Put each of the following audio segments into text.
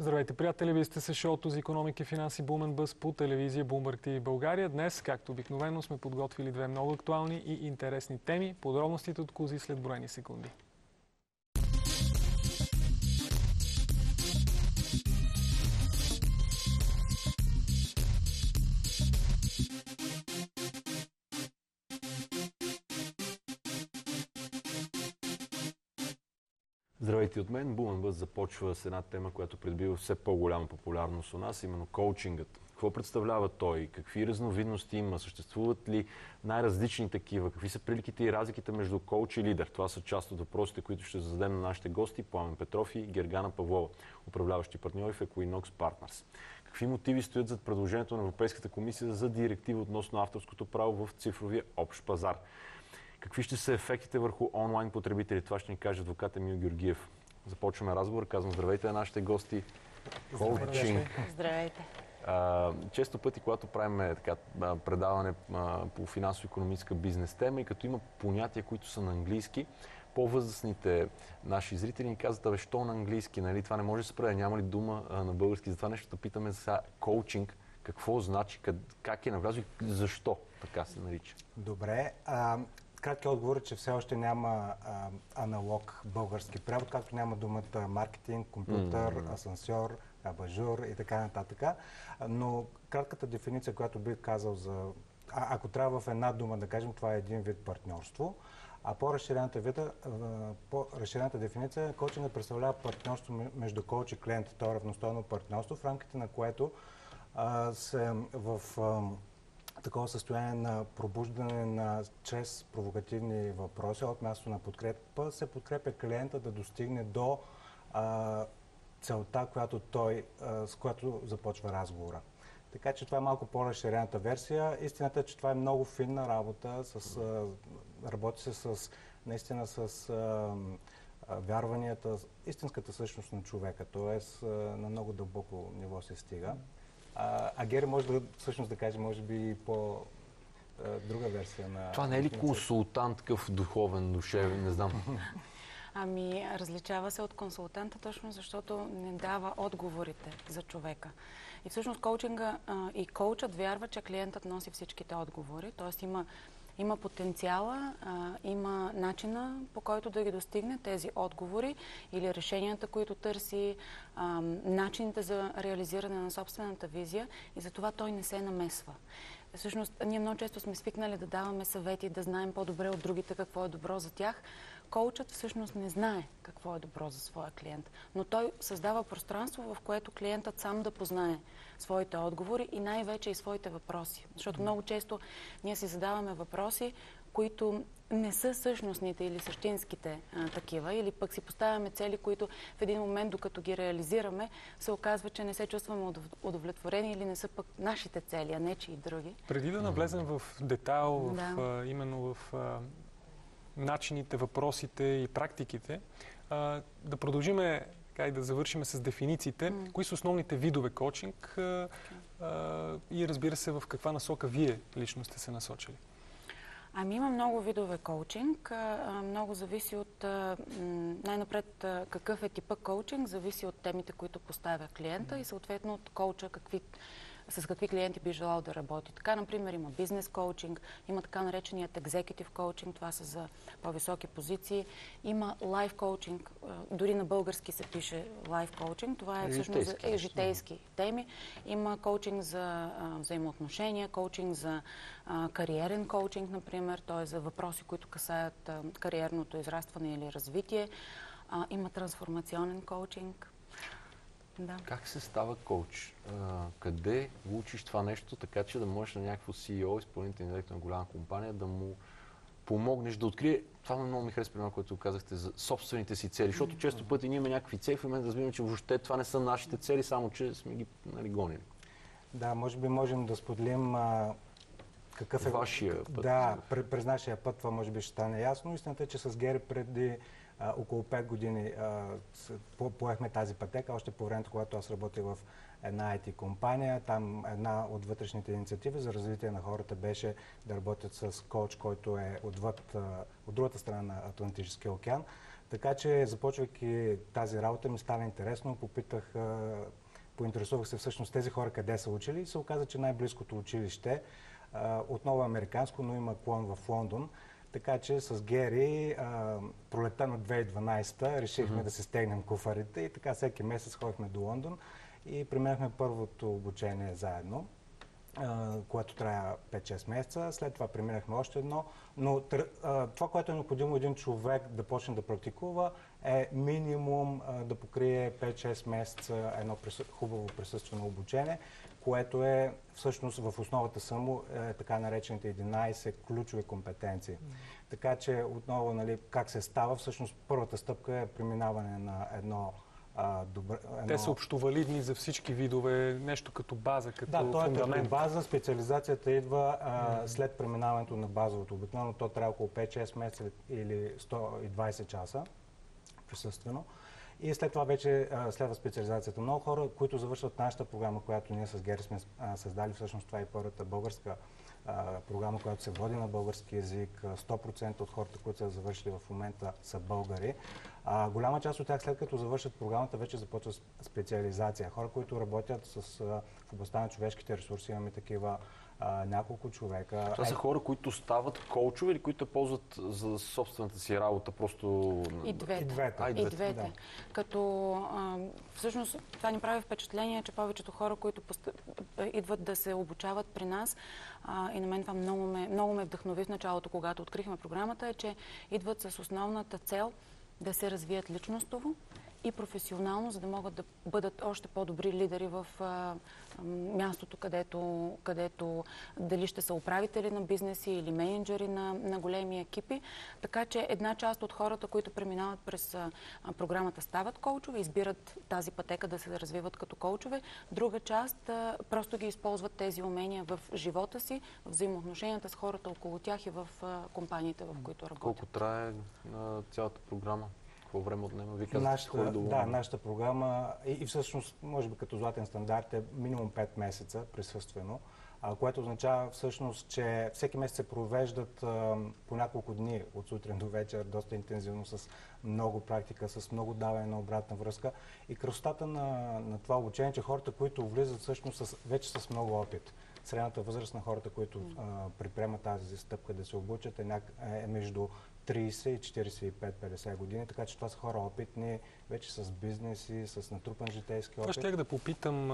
Здравейте, приятели! Вие сте с шоуто за економика и финанси Бумен Бъс по телевизия Bloomberg TV България. Днес, както обикновено, сме подготвили две много актуални и интересни теми. Подробностите от Кузи след броени секунди. Здравейте от мен. Бумен Бъз започва с една тема, която придобива все по-голяма популярност у нас, именно коучингът. Какво представлява той? Какви разновидности има? Съществуват ли най-различни такива? Какви са приликите и разликите между коуч и лидер? Това са част от въпросите, които ще зададем на нашите гости Пламен Петров и Гергана Павлова, управляващи партньори в Equinox Partners. Какви мотиви стоят зад предложението на Европейската комисия за директива относно авторското право в цифровия общ пазар? Какви ще са ефектите върху онлайн потребители? Това ще ни каже адвокат Емил Георгиев. Започваме разговор. Казвам здравейте на нашите гости. Коучинг. Здравейте. А, често пъти, когато правим така, предаване а, по финансово-економическа бизнес тема и като има понятия, които са на английски, по-възрастните наши зрители ни казват, абе, що на английски, нали? Това не може да се прави, няма ли дума а, на български. Затова нещо да питаме за коучинг. Какво значи, как, как е навлязо и защо така се нарича? Добре. А, Краткият отговор е, че все още няма а, аналог български превод, както няма думата маркетинг, компютър, mm-hmm. асансьор, абажур и така нататък. Но кратката дефиниция, която бих казал за... А, ако трябва в една дума да кажем, това е един вид партньорство. А по-разширената, вида, по-разширената дефиниция, коучинга представлява партньорство между коуч и клиент. Това е равностойно партньорство, в рамките на което а, се в... А, такова състояние на пробуждане на чрез провокативни въпроси от място на подкрепа се подкрепя клиента да достигне до а, целта, която той, а, с която започва разговора. Така че това е малко по-разширената версия. Истината е, че това е много финна работа. С, а, работи се с, наистина с а, вярванията, истинската същност на човека. Тоест на много дълбоко ниво се стига. А, а Гери може да, всъщност да каже, може би по друга версия на... Това не е ли консултант, такъв духовен, душевен, не знам. Ами, различава се от консултанта точно защото не дава отговорите за човека. И всъщност коучинга а, и коучът вярва, че клиентът носи всичките отговори, т.е. има има потенциала, а, има начина по който да ги достигне тези отговори или решенията, които търси, а, начините за реализиране на собствената визия и затова той не се намесва. Всъщност, ние много често сме свикнали да даваме съвети, да знаем по-добре от другите какво е добро за тях. Коучът всъщност не знае какво е добро за своя клиент, но той създава пространство, в което клиентът сам да познае своите отговори и най-вече и своите въпроси. Защото много често ние си задаваме въпроси, които не са същностните или същинските а, такива, или пък си поставяме цели, които в един момент, докато ги реализираме, се оказва, че не се чувстваме удовлетворени или не са пък нашите цели, а не че и други. Преди да навлезем в детайл, в, да. а, именно в а, начините, въпросите и практиките, а, да продължиме така и да завършим с дефинициите. Mm. Кои са основните видове коучинг а, а, и разбира се в каква насока вие лично сте се насочили? Ами има много видове коучинг. Много зависи от най-напред какъв е типа коучинг, зависи от темите, които поставя клиента и съответно от коуча какви с какви клиенти би желал да работи. Така, например, има бизнес коучинг, има така нареченият екзекутив коучинг, това са за по-високи позиции. Има лайф коучинг, дори на български се пише лайф коучинг, това е всъщност за е, житейски теми. Има коучинг за а, взаимоотношения, коучинг за а, кариерен коучинг, например, т.е. за въпроси, които касаят а, кариерното израстване или развитие. Има трансформационен коучинг, да. Как се става коуч? А, къде учиш това нещо, така че да можеш на някакво CEO, изпълнителен директор на голяма компания, да му помогнеш да открие. Това много ми харесва, примерно, което казахте за собствените си цели. Защото често пъти ние имаме някакви цели, в момента да разбираме, че въобще това не са нашите цели, само че сме ги нали, гонили. Да, може би можем да споделим а, какъв е... Вашия път. Да, през нашия път това може би ще стане ясно. Истината е, че с Гери преди около 5 години поехме тази пътека, още по времето, когато аз работих в една IT компания. Там една от вътрешните инициативи за развитие на хората беше да работят с коуч, който е отвъд, от другата страна на Атлантическия океан. Така че, започвайки тази работа, ми стана интересно, попитах, поинтересувах се всъщност тези хора къде са учили и се оказа, че най-близкото училище отново е американско, но има клон в Лондон. Така че с Гери пролета на 2012 решихме mm-hmm. да се стегнем куфарите и така всеки месец ходихме до Лондон и преминахме първото обучение заедно което трая 5-6 месеца. След това преминахме още едно. Но това, което е необходимо един човек да почне да практикува, е минимум да покрие 5-6 месеца едно хубаво присъствено обучение, което е всъщност в основата само е, така наречените 11 ключови компетенции. Mm. Така че отново, нали, как се става, всъщност първата стъпка е преминаване на едно а, добър, едно... Те са общовалидни за всички видове, нещо като база, като да, то е като база. Специализацията идва а, след преминаването на базовото. Обикновено то трябва около 5-6 месеца или 120 часа присъствено. И след това вече а, следва специализацията. Много хора, които завършват нашата програма, която ние с Гери сме а, създали, всъщност това е първата българска а, програма, която се води на български язик. 100% от хората, които са завършили в момента, са българи. А, голяма част от тях, след като завършат програмата, вече започват специализация. Хора, които работят с, в областта на човешките ресурси, имаме такива а, няколко човека. Това са хора, които стават коучове или които ползват за собствената си работа просто... И двете. И двете. А, и двете. И двете. Да. Като а, всъщност това ни прави впечатление, че повечето хора, които пост... идват да се обучават при нас, а, и на мен това много ме, много ме вдъхнови в началото, когато открихме програмата, е, че идват с основната цел да се развият личностово и професионално, за да могат да бъдат още по-добри лидери в а, мястото, където, където дали ще са управители на бизнеси или менеджери на, на големи екипи. Така че една част от хората, които преминават през а, програмата, стават коучове, избират тази пътека да се развиват като коучове. Друга част а, просто ги използват тези умения в живота си, в взаимоотношенията с хората около тях и в компаниите, в които работят. Колко трае цялата програма? Какво време отнема? Ви казвате, нашата, Да, нашата програма и, и всъщност, може би като златен стандарт е минимум 5 месеца присъствено, а, което означава всъщност, че всеки месец се провеждат а, по няколко дни от сутрин до вечер, доста интензивно, с много практика, с много даване на обратна връзка. И красотата на, на това обучение, че хората, които влизат всъщност с, вече с много опит. Средната възраст на хората, които а, припремат тази стъпка да се обучат е, няк... е между 30 и 45-50 години, така че това са хора опитни, вече с бизнес и с натрупан житейски опит. Това ще да попитам,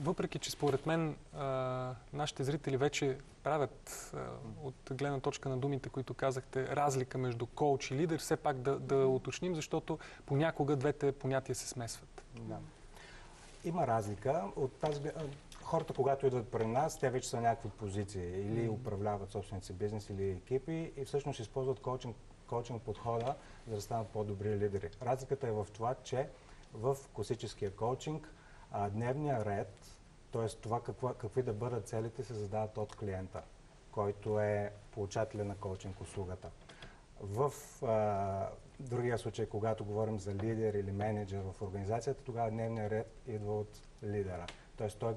въпреки че според мен нашите зрители вече правят от гледна точка на думите, които казахте, разлика между коуч и лидер, все пак да, да уточним, защото понякога двете понятия се смесват. Да. Има разлика. От тази хората, когато идват при нас, те вече са някакви позиции. Или управляват собствените си бизнес, или екипи и всъщност използват коучинг, коучинг подхода, за да станат по-добри лидери. Разликата е в това, че в класическия коучинг а, дневния ред, т.е. това каква, какви да бъдат целите, се задават от клиента, който е получателя на коучинг услугата. В а, другия случай, когато говорим за лидер или менеджер в организацията, тогава дневния ред идва от лидера. Тоест той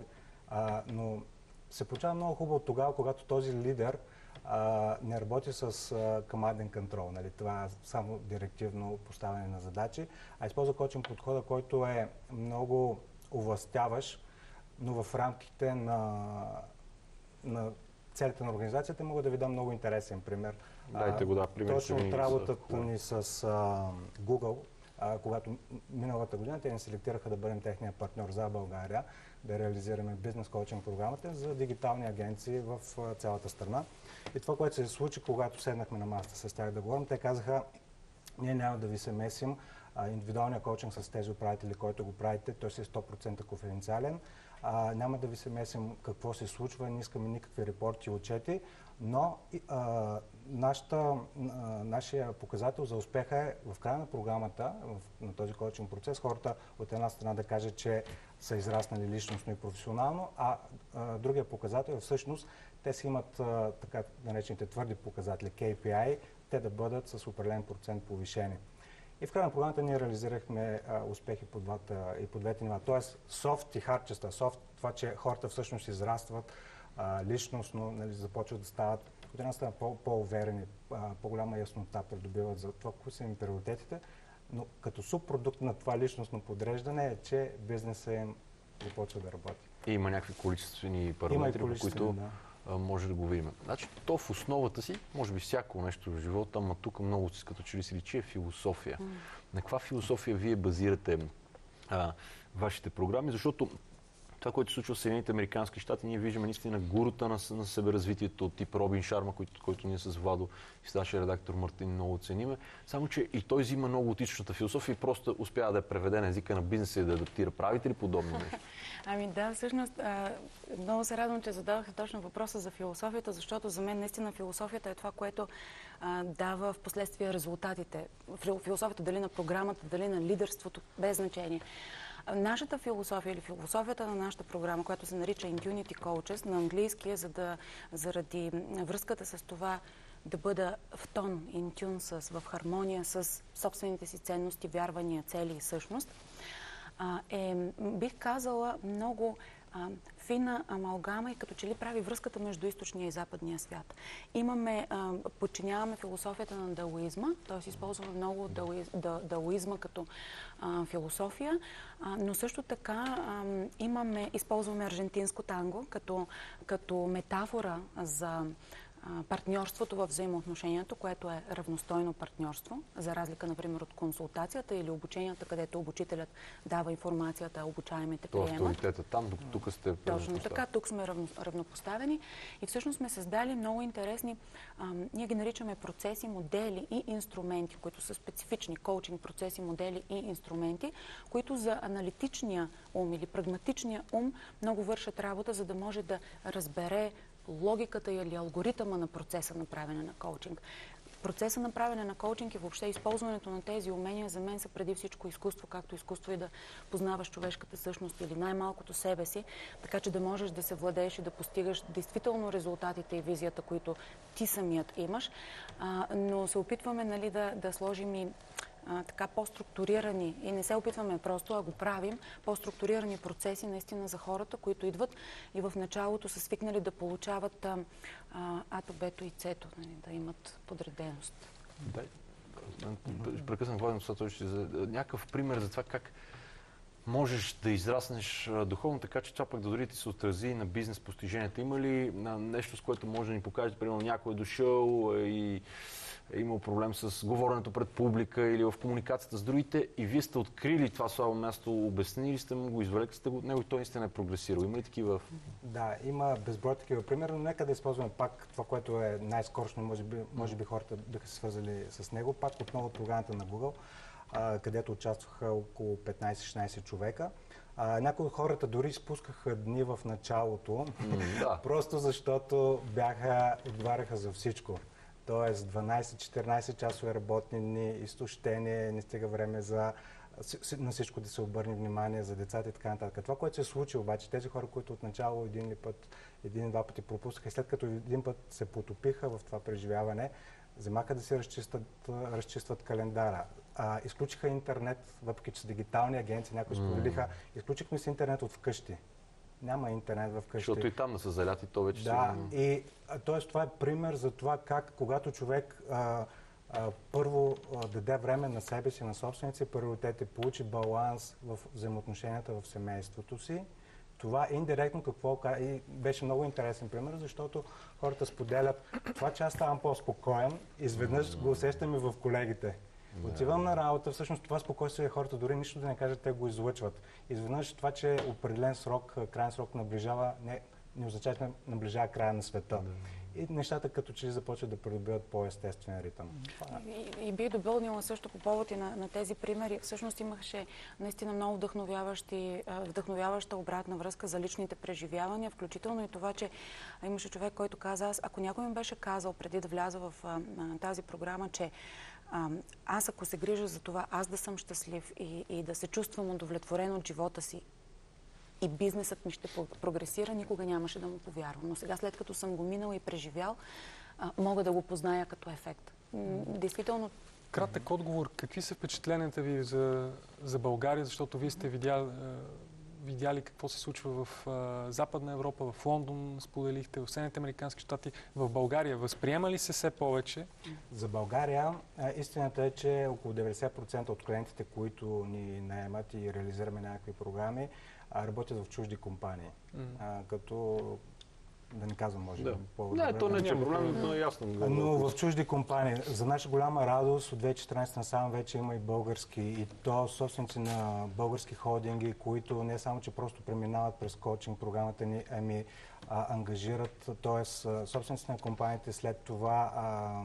а, но се получава много хубаво тогава, когато този лидер а, не работи с а, команден контрол. Нали? Това е само директивно поставяне на задачи, а използва кочин подхода, който е много овластяващ, но в рамките на, на целите на организацията мога да ви дам много интересен пример. Дайте го, да, пример. Точно от работата ни с а, Google, когато миналата година те ни селектираха да бъдем техния партньор за България, да реализираме бизнес коучинг програмата за дигитални агенции в цялата страна. И това, което се случи, когато седнахме на масата с тях да говорим, те казаха, ние няма да ви се месим, индивидуалния коучинг с тези управители, който го правите, той си е 100% конфиденциален. А, няма да ви се месим какво се случва, не искаме никакви репорти и отчети, но а, нашата, а, нашия показател за успеха е в края на програмата, в, на този коучинг процес, хората от една страна да кажат, че са израснали личностно и професионално, а, а другия показател е всъщност те си имат а, така наречените твърди показатели, KPI, те да бъдат с определен процент повишени. И в края на програмата ние реализирахме а, успехи по, двата, и по двете нива. Тоест, софт и хардчеста. Софт, това, че хората всъщност израстват а, личностно, нали, започват да стават от една страна по-уверени, по-голяма яснота придобиват за това, кои са им приоритетите, но като субпродукт на това личностно подреждане е, че бизнеса им започва да работи. И има някакви количествени параметри, по които да. може да го видим. Значи, то в основата си, може би всяко нещо в живота, ама тук много си като че ли си личи е философия. Mm. На каква философия вие базирате а, вашите програми? Защото това, което се случва в Съединените Американски щати, ние виждаме наистина гурута на, на себеразвитието от тип Робин Шарма, който, който ние с Владо и с нашия редактор Мартин много оцениме. Само, че и той взима много от източната философия и просто успява да я преведе на езика на бизнеса и да адаптира. Правите ли подобно нещо? Ами да, всъщност много се радвам, че зададохте точно въпроса за философията, защото за мен наистина философията е това, което дава в последствие резултатите. Философията дали на програмата, дали на лидерството, без значение. Нашата философия или философията на нашата програма, която се нарича Intunity Coaches на английски е за да, заради връзката с това да бъда в тон, интюн с, в хармония с собствените си ценности, вярвания, цели и същност, е, бих казала, много фина амалгама и като че ли прави връзката между източния и западния свят. Имаме, подчиняваме философията на даоизма, т.е. използваме много даоизма като философия, но също така имаме, използваме аржентинско танго като, като метафора за партньорството в взаимоотношението, което е равностойно партньорство, за разлика, например, от консултацията или обученията, където обучителят дава информацията, а обучаемите приемат. Това авторитета там, докато тук сте Точно така, тук сме равно, равнопоставени и всъщност сме създали много интересни, а, ние ги наричаме процеси, модели и инструменти, които са специфични, коучинг процеси, модели и инструменти, които за аналитичния ум или прагматичния ум много вършат работа, за да може да разбере логиката или алгоритъма на процеса на правене на коучинг. Процеса на правене на коучинг и въобще използването на тези умения за мен са преди всичко изкуство, както изкуство и да познаваш човешката същност или най-малкото себе си, така че да можеш да се владееш и да постигаш действително резултатите и визията, които ти самият имаш. А, но се опитваме нали, да, да сложим и така по-структурирани и не се опитваме просто, а го правим, по-структурирани процеси наистина за хората, които идват и в началото са свикнали да получават а, ато, бето и цето, нали, да имат подреденост. Да, прекъснах Владимир Сатович за някакъв пример за това как можеш да израснеш духовно, така че това пък да дори ти се отрази на бизнес постиженията. Има ли нещо, с което може да ни покажете, примерно някой е дошъл и е имал проблем с говоренето пред публика или в комуникацията с другите и вие сте открили това слабо място, обяснили сте му го, извлекли сте го от него и той наистина е прогресирал. Има ли такива? Да, има безброй такива примери, но нека да използваме пак това, което е най-скорошно, може би, може би хората биха се свързали с него, пак отново програмата на Google, където участваха около 15-16 човека. Някои от хората дори изпускаха дни в началото, mm, да. просто защото бяха, отговаряха за всичко. Тоест 12-14 часове работни дни, изтощение, не стига време за на всичко да се обърне внимание за децата и така нататък. Това, което се случи обаче, тези хора, които отначало един път, един-два пъти пропускаха и след като един път се потопиха в това преживяване, вземаха да си разчистват, разчистват календара. А, изключиха интернет, въпреки че са дигитални агенции, някои споделиха, изключихме си интернет от вкъщи няма интернет в къщи. Защото и там да са заляти, то вече Да, си... и т.е. това е пример за това как, когато човек а, а, първо а, даде време на себе си, на собственици, приоритети, получи баланс в взаимоотношенията в семейството си, това индиректно какво и беше много интересен пример, защото хората споделят това, че аз ставам по-спокоен, изведнъж го усещам и в колегите. Отивам на работа, всъщност това спокойствие хората дори нищо да не кажат, те го излъчват. Изведнъж това, че определен срок, крайен срок наближава, не, не означава, че наближава края на света. Да. И нещата като че започват да придобиват по-естествен ритъм. И, и би допълнила също по повод и на, на тези примери. Всъщност имаше наистина много вдъхновяващи, вдъхновяваща обратна връзка за личните преживявания, включително и това, че имаше човек, който каза, аз, ако някой ми беше казал преди да вляза в а, тази програма, че аз ако се грижа за това, аз да съм щастлив и, и да се чувствам удовлетворен от живота си и бизнесът ми ще прогресира, никога нямаше да му повярвам. Но сега, след като съм го минал и преживял, а, мога да го позная като ефект. Действително. Кратък отговор. Какви са впечатленията ви за, за България? Защото вие сте видяли видяли какво се случва в а, Западна Европа, в Лондон, споделихте, в Съединените Американски щати, в България. Възприема ли се все повече? За България истината е, че около 90% от клиентите, които ни наемат и реализираме някакви програми, работят в чужди компании. Mm. като да не казвам, може да. по Не, то не е проблем, но е ясно. Но в чужди компании. За наша голяма радост от 2014 насам вече има и български, и то собственици на български холдинги, които не само, че просто преминават през коучинг програмата ни, ами а, ангажират, т.е. собственици на компаниите след това а,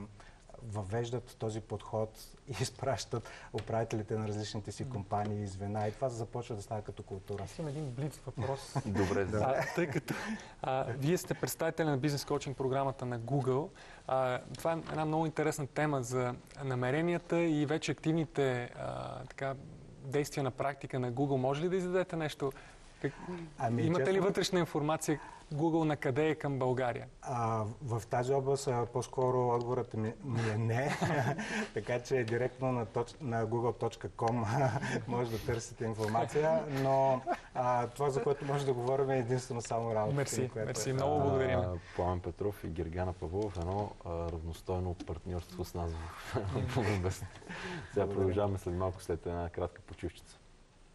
въвеждат този подход и изпращат управителите на различните си компании и звена и това започва да става като култура. Аз имам един блиц въпрос. Добре, да. А, тъй като а, вие сте представители на бизнес коучинг програмата на Google, а, това е една много интересна тема за намеренията и вече активните а, така, действия на практика на Google. Може ли да издадете нещо? Как... Ами, Имате честно... ли вътрешна информация Google на къде е към България? А, в тази област по-скоро отговорът ми, ми е не, така че директно на, точ, на google.com може да търсите информация, но а, това, за което може да говорим е единствено само работа. Мерси, което мерси, е. много благодарим. Пламен Петров и Гергана Павлов, едно а, равностойно партньорство с нас в Сега продължаваме след малко, след една кратка почивчица.